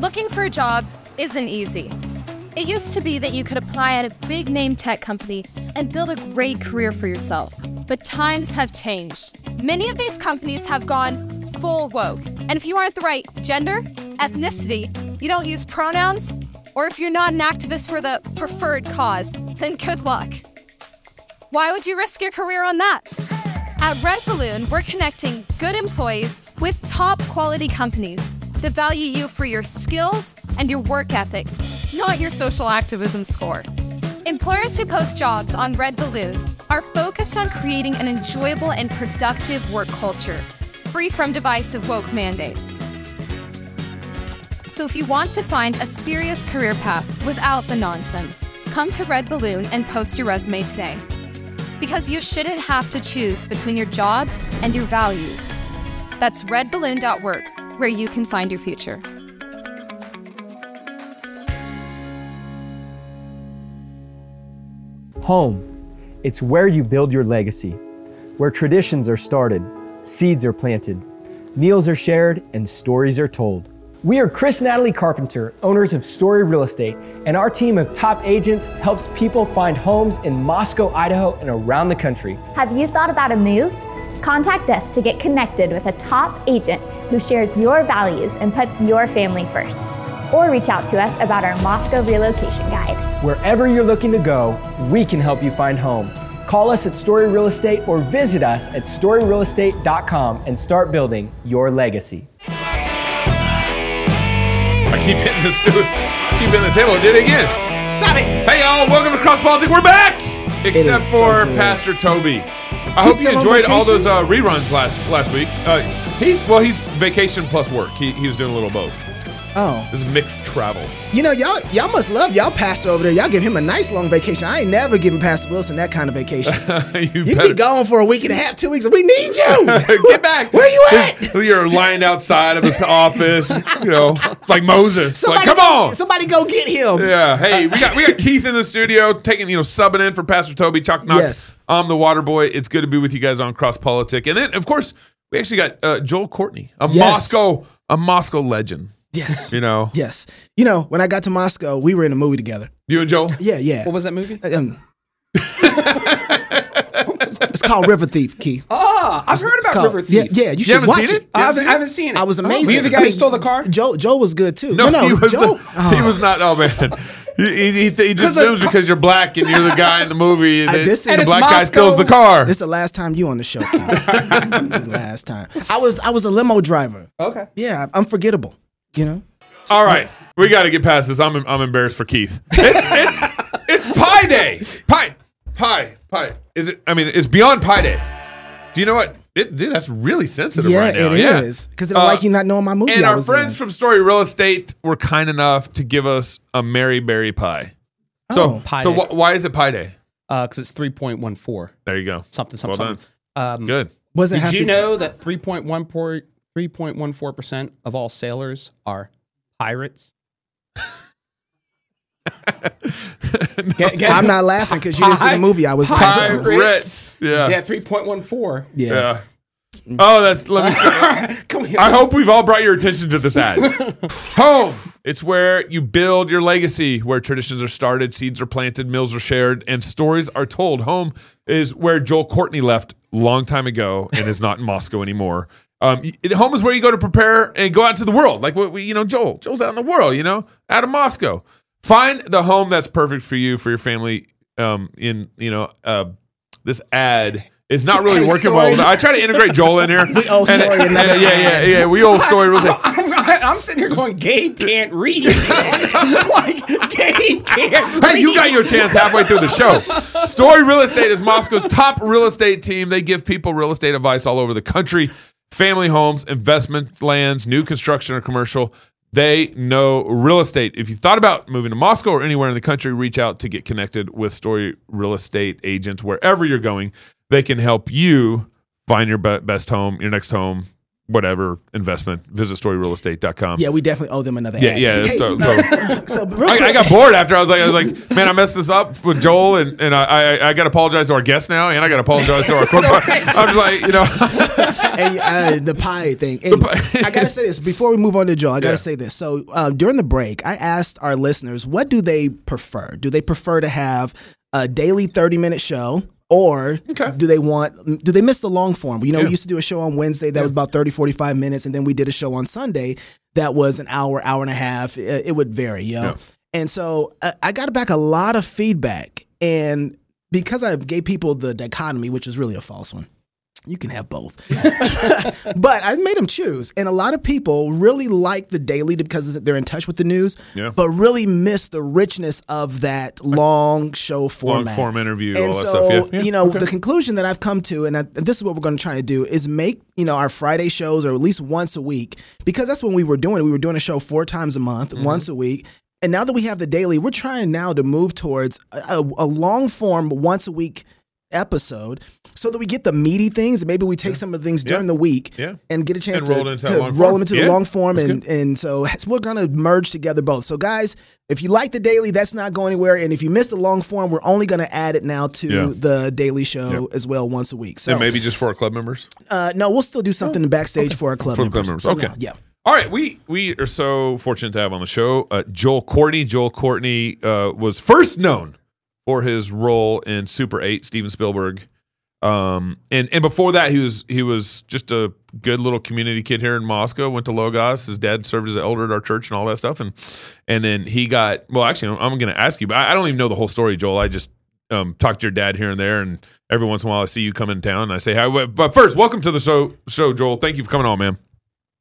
Looking for a job isn't easy. It used to be that you could apply at a big name tech company and build a great career for yourself. But times have changed. Many of these companies have gone full woke. And if you aren't the right gender, ethnicity, you don't use pronouns, or if you're not an activist for the preferred cause, then good luck. Why would you risk your career on that? At Red Balloon, we're connecting good employees with top quality companies that value you for your skills and your work ethic, not your social activism score. Employers who post jobs on Red Balloon are focused on creating an enjoyable and productive work culture, free from divisive woke mandates. So if you want to find a serious career path without the nonsense, come to Red Balloon and post your resume today. Because you shouldn't have to choose between your job and your values. That's redballoon.work, where you can find your future. Home. It's where you build your legacy, where traditions are started, seeds are planted, meals are shared, and stories are told. We are Chris Natalie Carpenter, owners of Story Real Estate, and our team of top agents helps people find homes in Moscow, Idaho, and around the country. Have you thought about a move? Contact us to get connected with a top agent who shares your values and puts your family first. Or reach out to us about our Moscow relocation guide. Wherever you're looking to go, we can help you find home. Call us at Story Real Estate or visit us at storyrealestate.com and start building your legacy. I keep hitting the stu- keep hitting the table. I did it again. Stop it! Hey y'all, welcome to Cross Politics. We're back, except is so for. Pastor Toby. I hope you enjoyed all those uh, reruns last last week. Uh, he's well, he's vacation plus work. He, he was doing a little both. Oh, This is mixed travel. you know y'all y'all must love y'all pastor over there. Y'all give him a nice long vacation. I ain't never given Pastor Wilson that kind of vacation. you You better be gone for a week and a half, two weeks. We need you. get back. Where are you at? You're lying outside of his office, you know, like Moses. like, come go, on. Somebody go get him. Yeah. Hey, we got we got Keith in the studio taking you know subbing in for Pastor Toby Chuck Knox. Yes. I'm the Water Boy. It's good to be with you guys on Cross Politic, and then of course we actually got uh, Joel Courtney, a Yes. Moscow a Moscow legend. Yes. You know, Yes. You know, when I got to Moscow, we were in a movie together. you and Joel. Yeah, yeah. What was that movie? Um, it's called River Thief, Key. Ah, I've heard about called- River Thief. yeah. yeah You, should haven't watch seen it? it. I haven't haven't, seen I haven't seen it. I was amazing. Were you the guy I who stole the car? Joe, Joe was good too. No, no, he was Joe. the, he was not. Oh man, he, he, he, he just 'Cause the assumes because you're black and you're the guy in the movie, and Uh, then this the is- And black it's guy steals the car. This is the last time you on the show. Keith. last time. I was I was a limo driver. Okay. Yeah, unforgettable. You know. All right, we got to get past this. I'm I'm embarrassed for Keith. It's it's it's Pie Day. Pie pie pie. Is it? I mean, it's beyond Pie Day. Do you know what? It, dude, that's really sensitive Yeah, right now. it yeah, is because they don't Uh, like you not knowing my movie. And I our was friends in. from Story Real Estate were kind enough to give us a Mary Berry pie. So, Oh. Pie so wh- why is it Pie Day? Because it's 3.14. There you go. Something, Well something, done. something. Um, Good. Was it have Did you to- know that 3.14 3.14% of all sailors are pirates? Get- get- I'm not laughing because you didn't see the movie I was in. Pirates. Yeah. Yeah, 3.14. Yeah. Yeah. Oh, that's let me. Come here. I hope we've all brought your attention to this ad. Home. It's where you build your legacy, where traditions are started, seeds are planted, meals are shared, and stories are told. Home is where Joel Courtney left long time ago and is not in Moscow anymore. Um, y- home is where you go to prepare and go out into the world, like what we, you know, Joel. Joel's out in the world, you know, out of Moscow. Find the home that's perfect for you, for your family. Um, in you know, uh, this ad is not really Hey, working story. well. I try to integrate Joel in here. We owe Story yeah, another yeah, yeah, yeah. We owe story. Real estate. I'm, I'm sitting here going, Gabe can't read. like, Gabe can't Hey, you got your chance halfway through the show. Story Real Estate is Moscow's top real estate team. They give people real estate advice all over the country family homes, investment lands, new construction or commercial. They know real estate. If you thought about moving to Moscow or anywhere in the country, reach out to get connected with Story Real Estate agents wherever you're going. They can help you find your best home, your next home, whatever investment. Visit storyrealestate.com. Yeah, we definitely owe them another. Yeah, ad. yeah, it's Hey, so real I, I got bored after I was like, I was like, man, I messed this up with Joel, and, and I, I, I got to apologize to our guest now, and I got to apologize to our. I'm just like, you know, and, uh, the pie thing. And I gotta say this before we move on to Joel. I gotta Yeah. say this. So um, during the break, I asked our listeners, what do they prefer? Do they prefer to have a daily thirty minute show? Or Okay. do they want do they miss the long form? You know, Yeah. we used to do a show on Wednesday that was about 30 45 minutes and then we did a show on Sunday that was an hour, hour and a half. It, it would vary, you know. Yeah. And so I got back a lot of feedback and because I gave people the dichotomy, which is really a false one. You can have both. but I made them choose. And a lot of people really like the daily because they're in touch with the news, Yeah. but really miss the richness of that long show format. long form interview, And all that so, stuff. Yeah, yeah. you know, okay. the conclusion that I've come to, and, I, and this is what we're going to try to do, is make you know our Friday shows, or at least once a week, because that's when we were doing it. We were doing a show four times a month, Mm-hmm. once a week. And now that we have the daily, we're trying now to move towards a, a, a long form, once a week episode, so that we get the meaty things, and maybe we take some of the things Yeah. during the week, Yeah. and get a chance And to, roll into to long roll form. into Yeah. the long form, That's and and so we're gonna merge together both. So guys, if you like the daily, that's not going anywhere, and if you miss the long form, we're only gonna add it now to Yeah. the daily show Yeah. as well once a week. So and maybe just for our club members. uh, no, we'll still do something backstage for our club For members. club members, So, okay. no, yeah. All right, we we are so fortunate to have on the show uh, Joel Courtney. Joel Courtney uh, was first known for his role in Super Eight, Steven Spielberg, um, and and before that he was he was just a good little community kid here in Moscow. Went to Logos. His dad served as an elder at our church and all that stuff, and and then he got well. Actually, I'm, going to ask you, but I, I don't even know the whole story, Joel. I just um, talk to your dad here and there, and every once in a while I see you come in town, and I say hi. But first, welcome to the show, show, Joel. Thank you for coming on, man.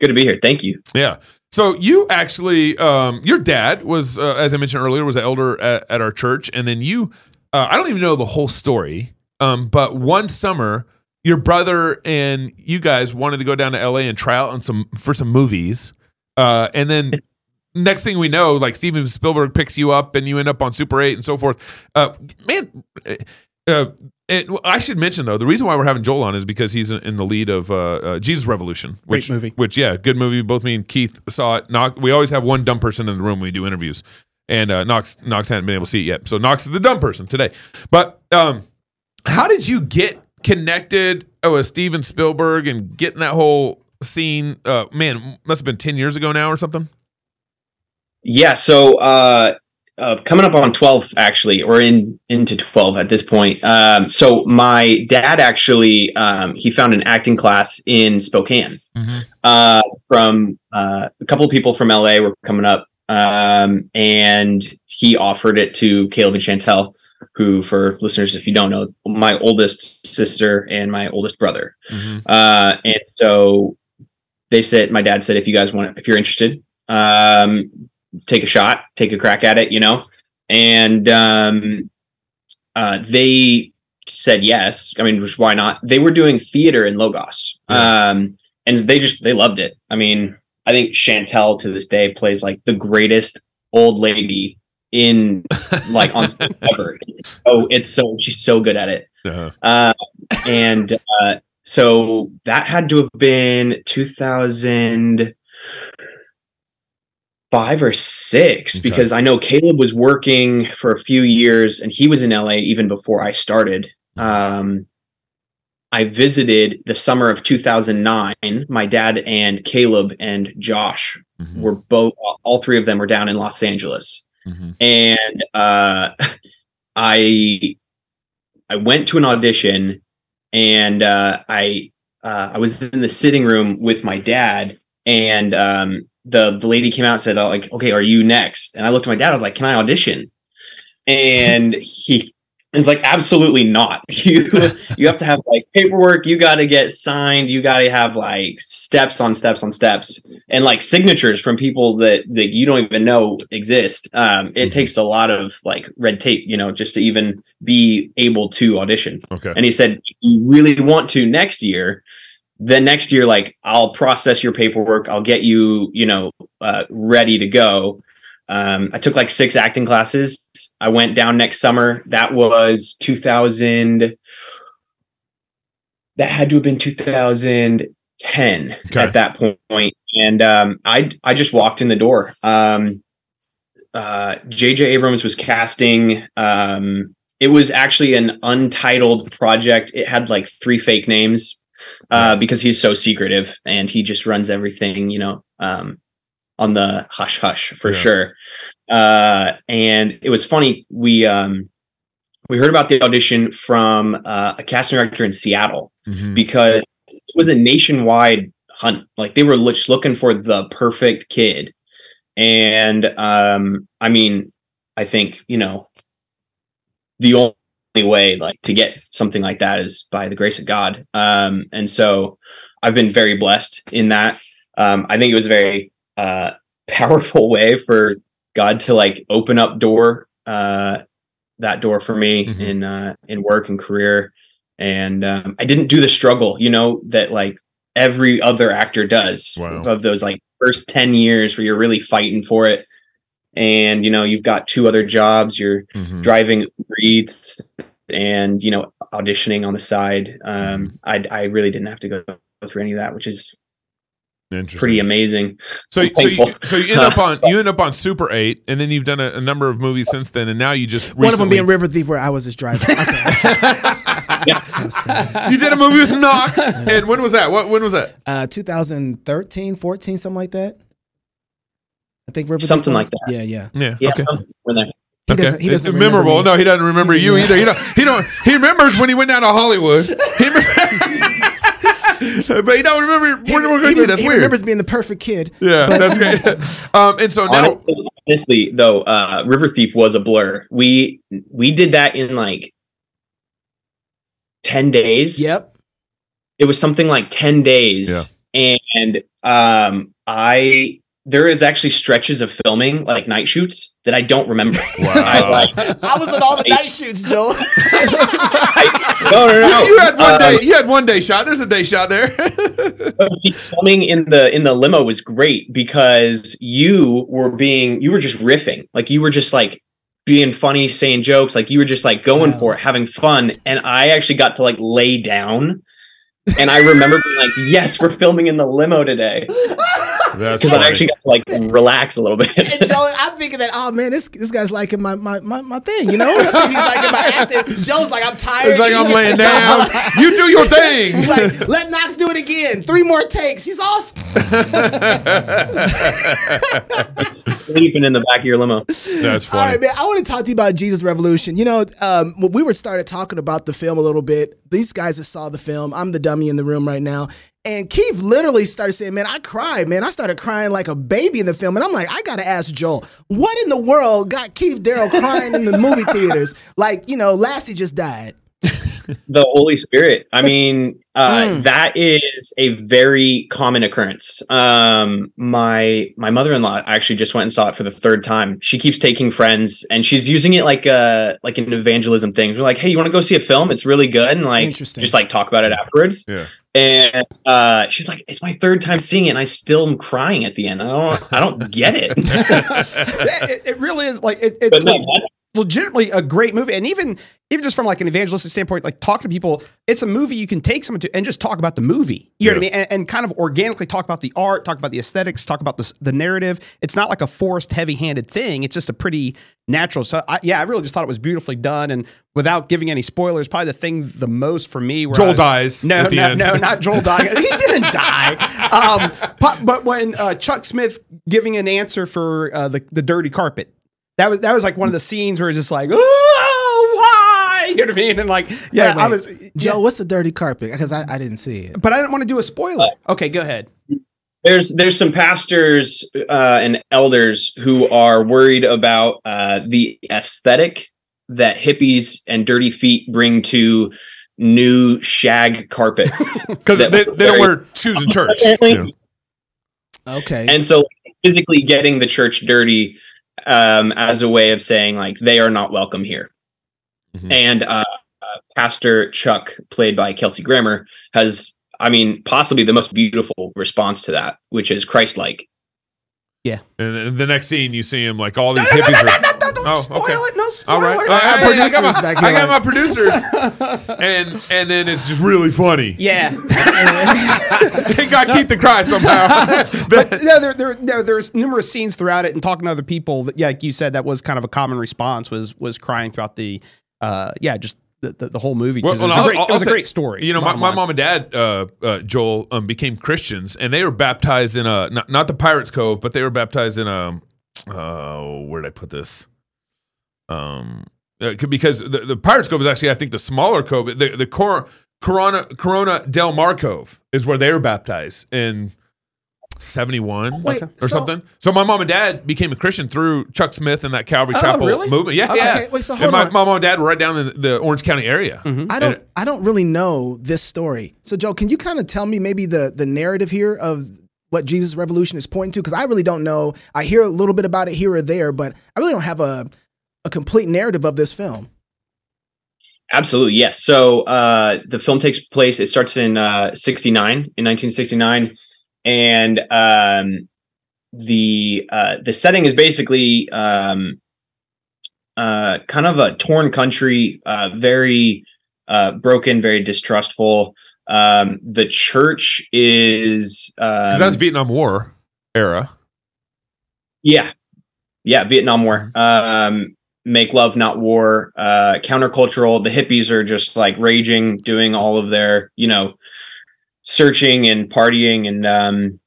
Good to be here. Thank you. Yeah. So you actually, um, your dad was, uh, as I mentioned earlier, was an elder at, at our church, and then you, uh, I don't even know the whole story, um, but one summer, your brother and you guys wanted to go down to L.A. and try out on some for some movies, uh, and then. Next thing we know, like Steven Spielberg picks you up and you end up on Super 8 and so forth. Uh, man, uh, it, I should mention though the reason why we're having Joel on is because he's in in the lead of uh, uh, Jesus Revolution, which Great movie. which yeah, good movie. Both me and Keith saw it. Knox, we always have one dumb person in the room when we do interviews, and uh, Knox Knox hadn't been able to see it yet, so Knox is the dumb person today. But um, how did you get connected uh, with Steven Spielberg and getting that whole scene? Uh, man, must have been ten years ago now or something. Yeah. So uh, uh, coming up on 12, actually, or in into 12 at this point. Um, so my dad actually um, he found an acting class in Spokane uh, from uh, a couple of people from LA were coming up, um, and he offered it to Caleb and Chantel, who, for listeners, if you don't know, my oldest sister and my oldest brother. Uh, and so they said, my dad said, if you guys want, if you're interested, um, take a shot, take a crack at it, you know? And, um, uh, they said yes. I mean, which why not? They were doing theater in Logos. Um, and they just, they loved it. I mean, I think Chantel to this day plays like the greatest old lady in like on ever. It's so, it's so, she's so good at it. Uh-huh. Uh, and uh, so that had to have been 2005 or six, Okay. because I know Caleb was working for a few years and he was in LA even before I started. Um, I visited the summer of 2009. My dad and Caleb and Josh mhm, were both, all three of them were down in Los Angeles mhm. and uh, I I went to an audition, and uh, I uh, I was in the sitting room with my dad, and um, the the lady came out and said, "Like, okay, are you next?" And I looked at my dad. I was like, "Can I audition?" And he is like, "Absolutely not. You you have to have like paperwork. You got to get signed. You got to have like steps on steps on steps." and like signatures from people that that you don't even know exist. Um, it Mhm. takes a lot of like red tape, you know, just to even be able to audition. Okay. And he said, "If "You really want to next year." Then next year, like I'll process your paperwork. I'll get you, you know, uh, ready to go. Um, I took like six acting classes. I went down next summer. That was 2000. That had to have been 2010 Okay. at that point and um, I I just walked in the door. Um, uh, J.J. Abrams was casting. Um, it was actually an untitled project. It had like three fake names uh, because he's so secretive and he just runs everything, you know, um, on the hush hush for Yeah. sure. Uh, and it was funny. We um, we heard about the audition from uh, a casting director in Seattle Mhm. because it was a nationwide hunt. Like they were just looking for the perfect kid. And um, I mean, I think, you know, the only way like to get something like that is by the grace of God. Um, and so I've been very blessed in that. Um, I think it was very uh, powerful way for God to like open up door uh, that door for me Mhm. in uh, in work and career and um, I didn't do the struggle, you know, that like every other actor does Wow. of those like first 10 years where you're really fighting for it. And, you know, you've got two other jobs, you're Mhm. driving Uber Eats and, you know, auditioning on the side. Um, I, I really didn't have to go through any of that, which is. Pretty amazing. So, I'm so you, so you end up on you end up on Super Eight, and then you've done a, a number of movies since then, and now you just One of them being River Thief, where I was his driver. Okay. you did a movie with Knox, and when was that? What when was that? uh, 2013, 14, something like that. I think River Thief Something was. like that. Yeah, yeah. Yeah. Yeah, okay. something in there. He okay. doesn't. He doesn't remember memorable. me. No, he doesn't remember you either. He don't. He don't. He remembers when he went down to Hollywood. He remember, but he don't remember. He, when we're he going to re- That's he weird. remembers being the perfect kid. yeah, but- that's great. Um, and so now, honestly, honestly, though, uh, River Thief was a blur. We we did that in like ten days. Yep. It was something like ten days, Yeah. and um, I there is actually stretches of filming like night shoots that I don't remember. I like I was in all the night shoots, Joel. I, no no no. you had one Uh, day. You had one day shot. There's a day shot there. See, filming in the in the limo was great because you were being you were just riffing, like you were just like being funny, saying jokes, like you were just like going Wow. for it, having fun. And I actually got to like lay down, and I remember being like, "Yes, we're filming in the limo today," That's because I actually got to like relax a little bit. And Joe, I'm thinking that, oh man, this this guy's liking my my my, my thing, you know? I think he's liking my acting. Joe's like, I'm tired. It's like I'm laying down. You do your thing. He's like, let Knox do it again. Three more takes. He's awesome. Sleeping in the back of your limo. That's All funny. right, man. I want to talk to you about Jesus Revolution. You know, um, when we were started talking about the film a little bit, these guys that saw the film, I'm the dummy in the room right now. And Keith literally started saying, Man, I cried, man. I started crying like a baby in the film. And I'm like, I got to ask Joel, what in the world got Keith Darrell crying in the movie theaters? Like, you know, Lassie just died. the Holy Spirit. I mean, uh, Mm. that is a very common occurrence. Um, my my mother in law actually just went and saw it for the third time. She keeps taking friends, and she's using it like a like an evangelism thing. We're like, hey, you want to go see a film? It's really good, and like Interesting. just like talk about it afterwards. Yeah. And uh, she's like, it's my third time seeing it, and I still am crying at the end. I don't I don't get it. it, it really is like it, it's but no, like legitimately a great movie. And even even just from like an evangelistic standpoint like talk to people. It's a movie you can take someone to and just talk about the movie. You know what i mean? And, and kind of organically talk about the art talk about the aesthetics talk about the, the narrative. It's not like a forced heavy-handed thing. It's just a pretty natural. So I, yeah i really just thought it was beautifully done. And without giving any spoilers probably the thing the most for me where Joel dies no at the no end. no not joel dying. He didn't die. Um but, but when uh, chuck smith giving an answer for uh, the, the dirty carpet that was that was like one of the scenes where it's just like, oh, why? You know what I mean? And like, yeah, Wait, wait. I was Joe, yeah. what's the dirty carpet? Because I, I didn't see it. but I didn't want to do a spoiler. Okay, go ahead. there's there's some pastors uh, and elders who are worried about uh, the aesthetic that hippies and dirty feet bring to new shag carpets Because that they, were they don't wear shoes in church. Apparently. you know. Okay. and so physically getting the church dirty um, as a way of saying like they are not welcome here Mhm. and uh, uh, pastor chuck played by kelsey grammer has i mean possibly the most beautiful response to that which is christ-like Yeah. and the next scene, you see him like all these hippies. Are, Oh, spoil okay. it. No spoilers. right. Our I, I- I got my, back I got my producers, and and then it's just really funny. Yeah. It got Keith to cry somehow. but yeah, there, there, there, there's numerous scenes throughout it, and talking to other people. That, yeah, like you said, that was kind of a common response was was crying throughout the, uh, yeah, just the, the, the whole movie. Well, it was, I'll- a, great, I'll- it was I'll a great story. You know, my, my mom and dad, uh, uh, Joel, um, became Christians, and they were baptized in a not, not the Pirates Cove, but they were baptized in a. Uh, where did I put this? Um, uh, because the, the Pirates Cove is actually, I think, the smaller cove. The the Cor- Corona Corona del Mar Cove is where they were baptized in. 71 Wait, or so- something. So my mom and dad became a Christian through Chuck Smith and that Calvary Oh, Chapel really? movement. Yeah, Okay, yeah. wait, so and my, on. my mom and dad were right down in the Orange County area. I don't I don't really know this story. So Joe, can you kind of tell me maybe the the narrative here of what Jesus Revolution is pointing to? Because I really don't know. I hear a little bit about it here or there, but I really don't have a a complete narrative of this film. Absolutely, yes. So uh, the film takes place. It starts in uh, '69, in 1969, and um, the uh, the setting is basically um, uh, kind of a torn country, uh, very uh, broken, very distrustful. Um, the church is Because um, that's Vietnam War era. Yeah. Yeah, Vietnam War. Um make love not war. Uh countercultural. The hippies are just like raging, doing all of their, you know, searching and partying and um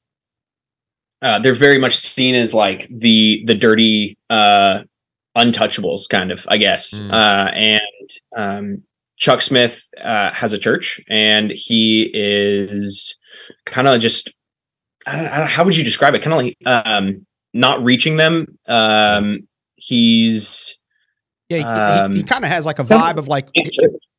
uh, they're very much seen as like the the dirty uh untouchables kind of i guess Mm. uh and um chuck smith uh has a church and he is kind of just I don't, I don't how would you describe it kind of like um not reaching them um he's Yeah, he, Um, he, kind of has like a some- vibe of like,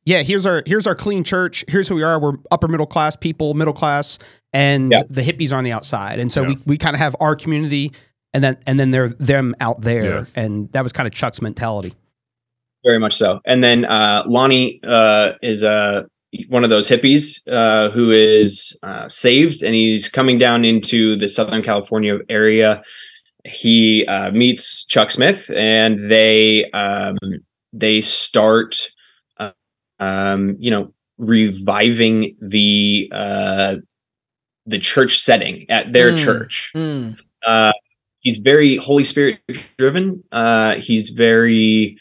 yeah, here's our here's our clean church. Here's who we are. We're upper middle class people, middle class, and Yeah. the hippies are on the outside. And so Yeah. we, we kind of have our community, and then and then they're them out there. Yeah. And that was kind of Chuck's mentality. very much so and then uh lonnie uh is uh one of those hippies uh who is uh saved and he's coming down into the southern california area he uh meets chuck smith and they um they start uh, um you know reviving the uh the church setting at their Mm. church Mm. uh, he's very Holy Spirit driven. Uh, he's very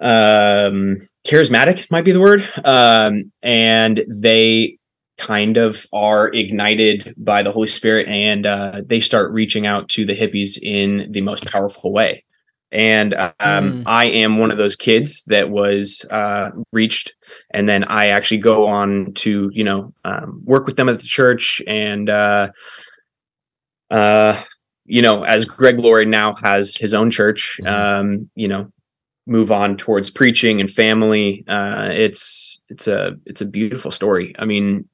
um, charismatic, might be the word. Um, and they kind of are ignited by the Holy Spirit, and uh, they start reaching out to the hippies in the most powerful way. And um, Mm. I am one of those kids that was uh, reached, and then I actually go on to you know um, work with them at the church and. Uh, uh you know as greg laurie now has his own church um you know move on towards preaching and family uh it's it's a it's a beautiful story i mean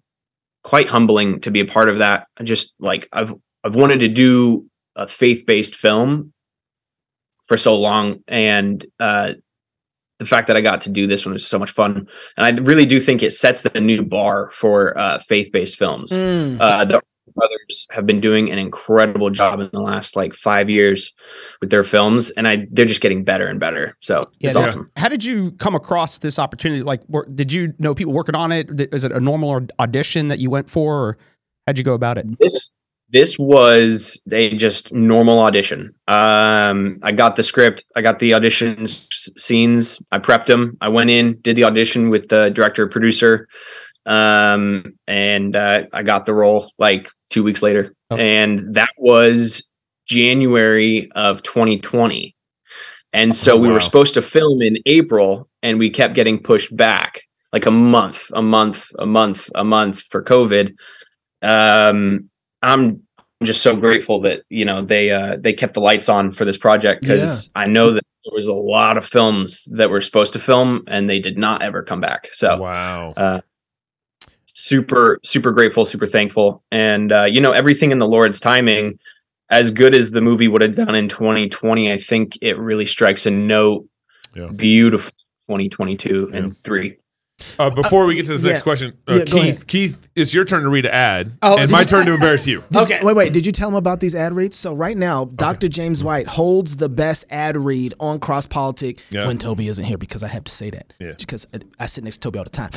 quite humbling to be a part of that. I just like i've i've wanted to do a faith-based film for so long and uh the fact that I got to do this one was so much fun, and I really do think it sets the new bar for uh, faith-based films. Mm. uh, the brothers have been doing an incredible job in the last like five years with their films, and I they're just getting better and better. So it's awesome. How did you come across this opportunity? Like, were, did you know people working on it? Is it a normal audition that you went for, or how'd you go about it? This this was a just normal audition. Um, I got the script, I got the audition s- scenes, I prepped them. I went in, did the audition with the director producer, um, and uh, I got the role like two weeks later, Oh. and that was January of 2020. And so Oh, we wow. were supposed to film in April, and we kept getting pushed back like a month, a month, a month, a month for COVID. Um, I'm just so grateful that you know they uh, they kept the lights on for this project because I know that there was a lot of films that were supposed to film and they did not ever come back. So Wow. uh, super super grateful super thankful. And uh, you know everything in the lord's timing as good as the movie would have done in 2020 i think it really strikes a note. Yeah. beautiful 2022 and 3 Uh, before we get to this next question, uh, Yeah, Keith. Keith, it's your turn to read an ad, Oh, and my turn to embarrass you. Did- Wait, wait. Did you tell him about these ad reads? So right now, Dr. James White holds the best ad read on Cross Politic Yeah. when Toby isn't here because I have to say that. Yeah. Because I, I sit next to Toby all the time.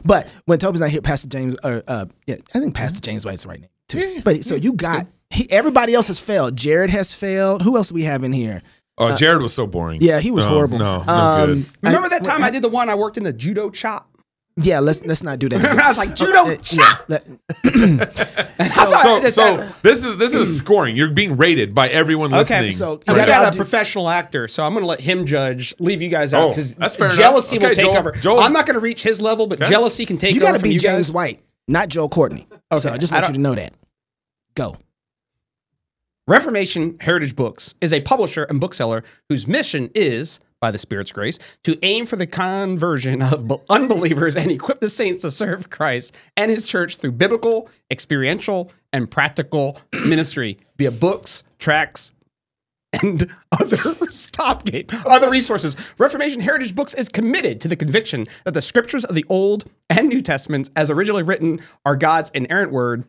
but when Toby's not here, Pastor James, or uh, yeah, I think Pastor James White's the right name too. but so you got he, everybody else has failed. Jared has failed. Who else do we have in here? Oh, Jared was so boring. Yeah, he was No, horrible. No, no Um, good. Remember that time I did the one I worked in the judo shop? Yeah, let's let's not do that. Remember, I was like, judo Uh, chop. let- So, That's- so this is this is scoring. You're being rated by everyone listening. Okay, so- we Right. got I'll a professional actor, so I'm going to let him judge. Leave you guys out Oh, because that's fair enough. jealousy will take Joel- over. Joel- I'm not going to reach his level, but Okay. jealousy can take over. you got to be James guys. White, not Joe Courtney. So Okay, I just I want you to know that. Go. Reformation Heritage Books is a publisher and bookseller whose mission is, by the Spirit's grace, to aim for the conversion of unbelievers and equip the saints to serve Christ and his church through biblical, experiential, and practical ministry via books, tracts, and other stop game, other resources. Reformation Heritage Books is committed to the conviction that the scriptures of the Old and New Testaments, as originally written, are God's inerrant word,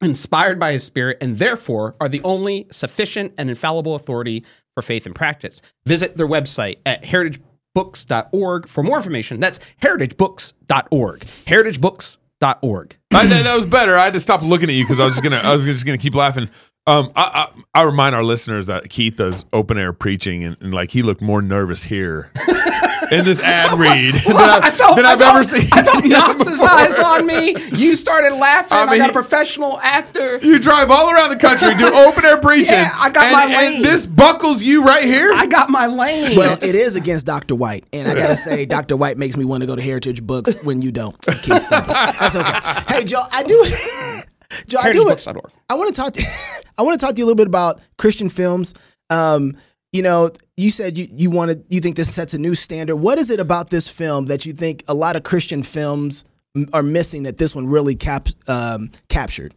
inspired by His Spirit, and therefore are the only sufficient and infallible authority for faith and practice. Visit their website at heritagebooks.org for more information. That's heritagebooks.org. Heritagebooks.org. I, that, was better. I had to stop looking at you because I was just gonna I was just gonna keep laughing. Um, I, I I remind our listeners that Keith does open air preaching, and, and like he looked more nervous here in this ad read than, I, than I've ever seen. I felt Knox's eyes on me. You started laughing. I I, got a professional actor. You drive all around the country, do open air preaching. Yeah, I got and, my and lane. this buckles you right here. I got my lane. Well, it is against Dr. White, and I gotta say, Dr. White makes me want to go to Heritage Books when you don't. Keith, so that's okay. Hey, Joe, I do. Joe, I do. HeritageBooks.org. I want to talk. To, I want to talk to you a little bit about Christian films. Um, you know, you said you you wanted you think this sets a new standard. What is it about this film that you think a lot of Christian films m- are missing that this one really cap um, captured?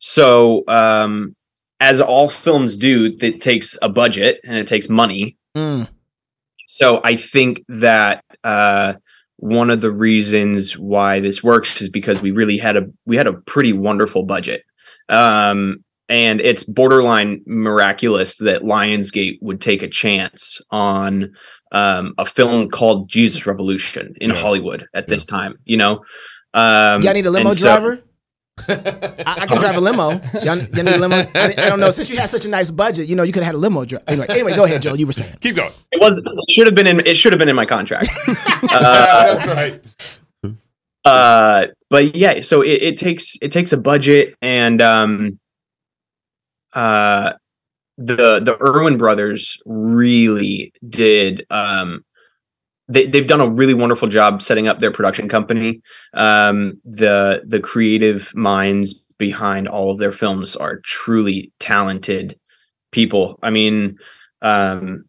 So, um, as all films do, it takes a budget and it takes money. Mm. So, I think that uh, one of the reasons why this works is because we really had a we had a pretty wonderful budget, um, and it's borderline miraculous that Lionsgate would take a chance on um, a film called Jesus Revolution in Yeah. Hollywood at this time. You know, um, Y'all need a limo and so- driver. I, I can drive a limo. Y'all, y'all need a limo. I, I don't know. Since you had such a nice budget, you know, you could have had a limo driver. Anyway, anyway, go ahead, Joe. You were saying. Keep going. It was it should have been in it should have been in my contract. uh, That's right. uh, but yeah, so it, it takes it takes a budget and um uh the the Erwin brothers really did um they, they've done a really wonderful job setting up their production company. Um, the the creative minds behind all of their films are truly talented people. I mean, um,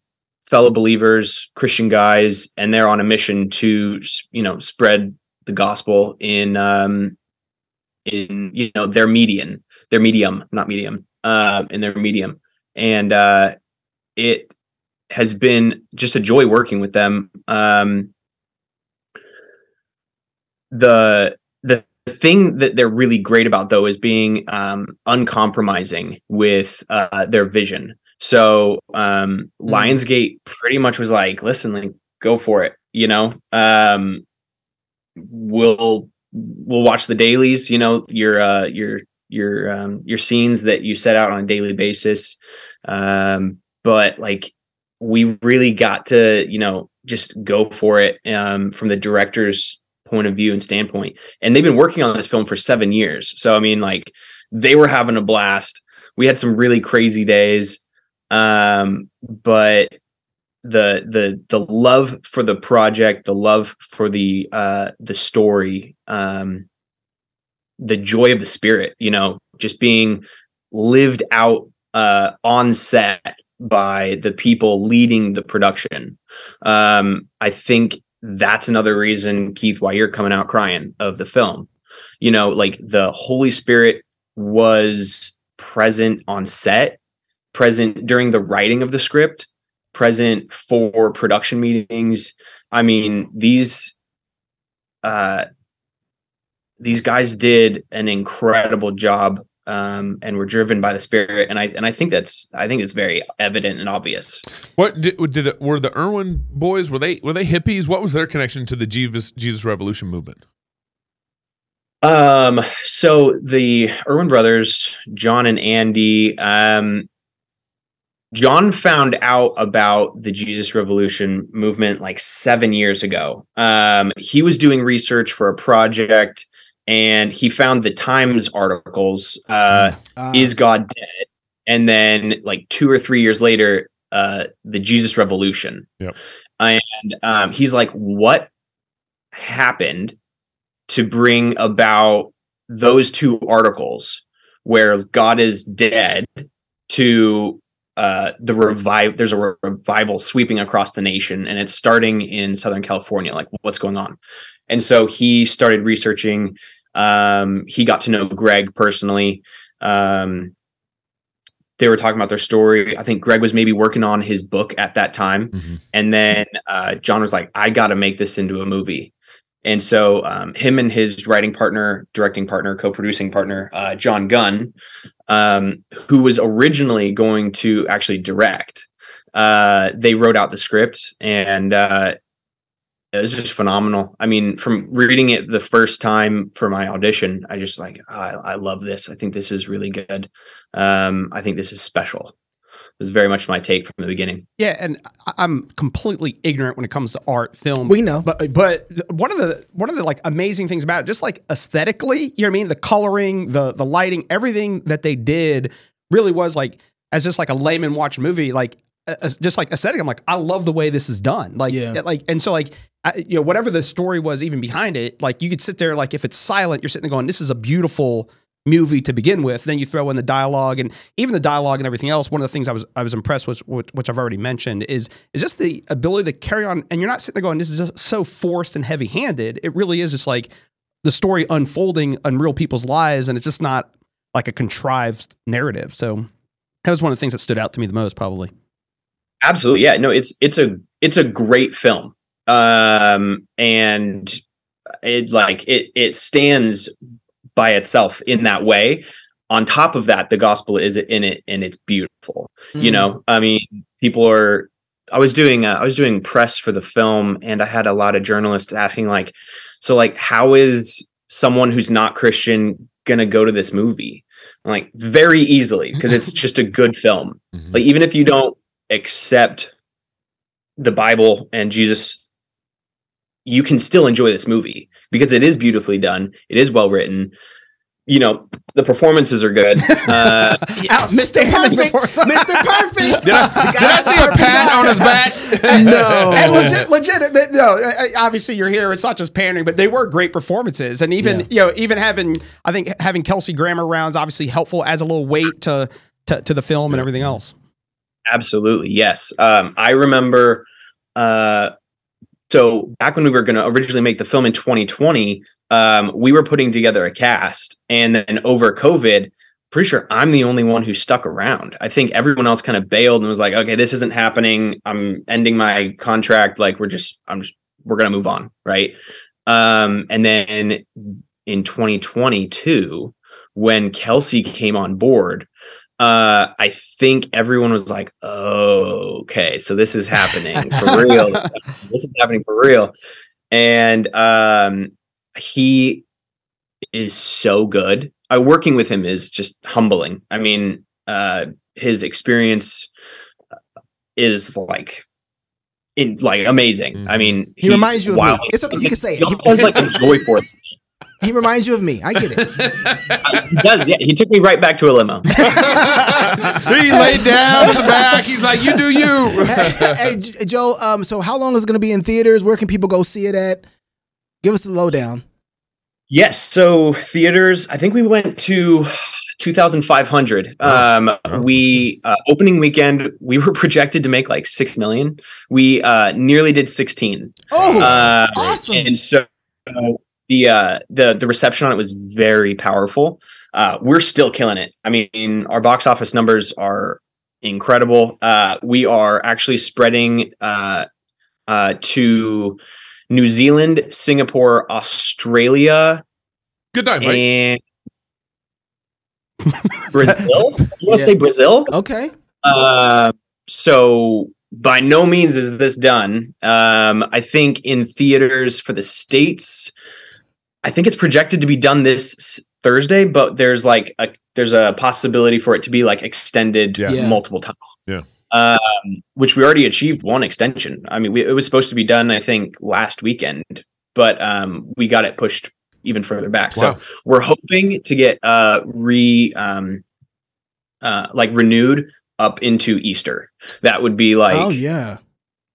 fellow believers, Christian guys, and they're on a mission to you know spread the gospel in um, in you know their median, their medium, not medium, uh, in their medium, and uh, it has been just a joy working with them. Um, the the thing that they're really great about though is being um, uncompromising with uh, their vision. So um, Lionsgate pretty much was like, "Listen, like, go for it." You know, um, we'll we'll watch the dailies. You know, your uh, your your um, your scenes that you set out on a daily basis. Um, but like, we really got to you know just go for it um, from the director's point of view and standpoint. And they've been working on this film for seven years. So I mean, like, they were having a blast. We had some really crazy days um but the the the love for the project the love for the uh the story um the joy of the spirit you know just being lived out uh on set by the people leading the production um i think that's another reason keith why you're coming out crying of the film you know like the holy spirit was present on set present during the writing of the script, present for production meetings. I mean, these uh, these guys did an incredible job um, and were driven by the spirit and i and i think that's i think it's very evident and obvious What did, did it, were the Erwin boys? Were they were they hippies? What was their connection to the Jesus Jesus Revolution movement? um so the erwin brothers jon and andy um jon found out about the jesus revolution movement like seven years ago um he was doing research for a project and he found the times articles uh Uh, is God dead? And then like two or three years later, uh, the Jesus Revolution. Yep. And um, he's like, what happened to bring about those two articles where God is dead to uh, the revive? There's a re- revival sweeping across the nation, and it's starting in Southern California. Like, what's going on? And so he started researching. Um, he got to know Greg personally um they were talking about their story i think greg was maybe working on his book at that time Mhm. and then uh, jon was like i gotta make this into a movie and so um, him and his writing partner directing partner co-producing partner uh, jon gunn um, who was originally going to actually direct uh, they wrote out the script and uh, it was just phenomenal. I mean, from reading it the first time for my audition, I just like I, I love this. I think this is really good. Um, I think this is special. It was very much my take from the beginning. Yeah, and I- I'm completely ignorant when it comes to art, film. We know. but but one of the one of the like amazing things about it, just like aesthetically, you know what I mean? The coloring, the the lighting, everything that they did really was like as just like a layman watching a movie, like just like aesthetic. I'm like, I love the way this is done. Like, Yeah. like, and so like, I, you know, whatever the story was even behind it, like you could sit there, like if it's silent, you're sitting there going, this is a beautiful movie to begin with. Then you throw in the dialogue and even the dialogue and everything else. One of the things I was I was impressed with, which, which I've already mentioned, is is just the ability to carry on. And you're not sitting there going, this is just so forced and heavy handed. It really is just like the story unfolding on real people's lives, and it's just not like a contrived narrative. So that was one of the things that stood out to me the most, probably. Absolutely, yeah. No, it's it's a it's a great film, um, and it like it it stands by itself in that way. On top of that, the gospel is in it, and it's beautiful. you know i mean people are i was doing uh, i was doing press for the film and i had a lot of journalists asking like so like how is someone who's not christian gonna go to this movie I'm like very easily because it's just a good film Mhm. like even if you don't accept the bible and jesus you can still enjoy this movie because it is beautifully done it is well written you know the performances are good uh, Out, Mr. Perfect, Mr. Perfect. Did I, did I see a pat on his back? No. And legit, legit. they- No, obviously you're here. It's not just pandering, but they were great performances, and even Yeah. you know, even having I think having Kelsey Grammer rounds obviously helpful, adds a little weight to to, to the film and everything else. Absolutely, yes. Um, I remember. Uh, so back when we were going to originally make the film in 2020, um, we were putting together a cast, and then over COVID, pretty sure I'm the only one who stuck around. I think everyone else kind of bailed and was like, "Okay, this isn't happening. I'm ending my contract. Like, we're just, I'm just, we're gonna move on, right?" Um, and then in 2022, when Kelsey came on board, uh, I think everyone was like, "Oh, okay, so this is happening for real. this is happening for real." And um, he is so good. Uh, working with him is just humbling. I mean, uh, his experience is like in like amazing. I mean, He reminds you of me. It's okay, you can say it. He does like enjoy Forest. He reminds you of me. I get it. He does. Yeah, he took me right back to a limo. he laid down in the back. He's like, "You do you." hey, J- Joe. Um, so how long is it going to be in theaters? Where can people go see it at? Give us the lowdown. Yes. So theaters, I think we went to 2,500. Um, we uh, opening weekend, we were projected to make like six million. We uh, nearly did 16. Oh, Uh, awesome. And so uh, the uh, the the reception on it was very powerful. Uh, we're still killing it. I mean, our box office numbers are incredible. Uh, we are actually spreading uh, uh, to New Zealand, Singapore, Australia, Good night, Mike. and Brazil. You want to Yeah. say Brazil? Okay. Uh, so by no means is this done. Um, I think in theaters for the states, I think it's projected to be done this Thursday, but there's like a there's a possibility for it to be like extended Yeah. Yeah. multiple times. Yeah. Um, which we already achieved one extension. I mean, we, it was supposed to be done, I think, last weekend, but um, we got it pushed even further back. Wow. So we're hoping to get uh re um uh like renewed up into Easter. That would be like oh yeah.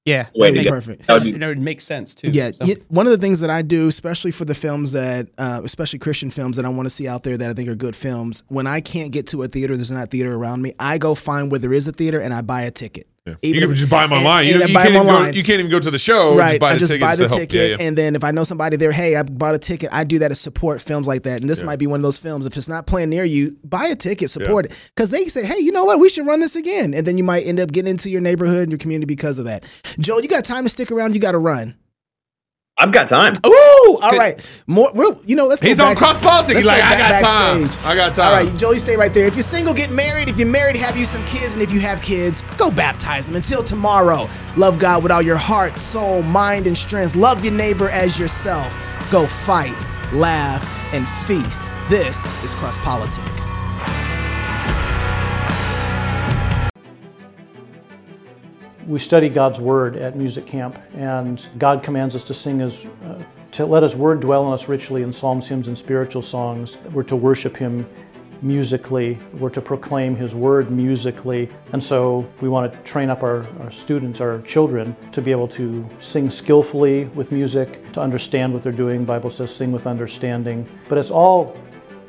Yeah, Way that to would go. make- Perfect. that would be you know, it makes sense too. Yeah, So- y- one of the things that I do, especially for the films that, uh, especially Christian films that I want to see out there that I think are good films, when I can't get to a theater, there's not theater around me, I go find where there is a theater and I buy a ticket. Yeah. You can if- just buy them online. You, and don't- you buy can't even go, you can't even go to the show. right, Just buy I the just buy the to ticket, Yeah, yeah. and then if I know somebody there, hey, I bought a ticket. I do that to support films like that, and this might be one of those films. If it's not playing near you, buy a ticket, support it, because they say, hey, you know what, we should run this again, and then you might end up getting into your neighborhood and your community because of that. Joel, you got time to stick around? You got to run. I've got time. Ooh, all right. More, we'll, you know, let's. go He's on cross politics. He's like, I back got time. backstage. I got time. All right, Joel, you stay right there. If you're single, get married. If you're married, have you some kids. And if you have kids, go baptize them. Until tomorrow, love God with all your heart, soul, mind, and strength. Love your neighbor as yourself. Go fight, laugh, and feast. This is Cross Politic. We study God's Word at music camp, and God commands us to sing His, uh, to let His Word dwell in us richly in psalms, hymns, and spiritual songs. We're to worship Him musically, we're to proclaim His Word musically, and so we want to train up our, our students, our children, to be able to sing skillfully with music, to understand what they're doing. The Bible says, sing with understanding. But it's all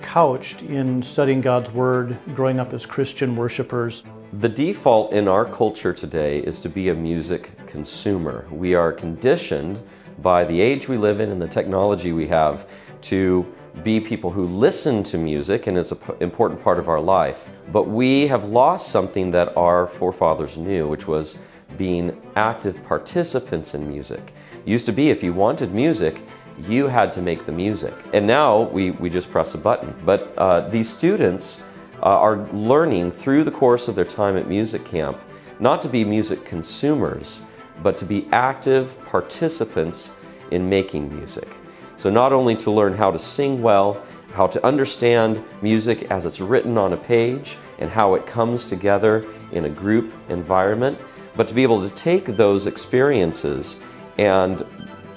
couched in studying God's Word, growing up as Christian worshipers. The default in our culture today is to be a music consumer. We are conditioned by the age we live in and the technology we have to be people who listen to music, and it's an important part of our life. But we have lost something that our forefathers knew, which was being active participants in music. Used to be if you wanted music, you had to make the music. And now we, we just press a button. But uh, these students Uh, are learning through the course of their time at music camp not to be music consumers, but to be active participants in making music. So, not only to learn how to sing well, how to understand music as it's written on a page and how it comes together in a group environment, but to be able to take those experiences and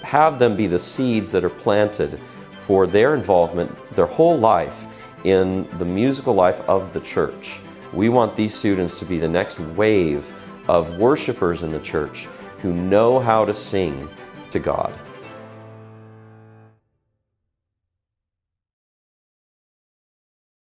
have them be the seeds that are planted for their involvement their whole life in the musical life of the church. We want these students to be the next wave of worshipers in the church who know how to sing to God.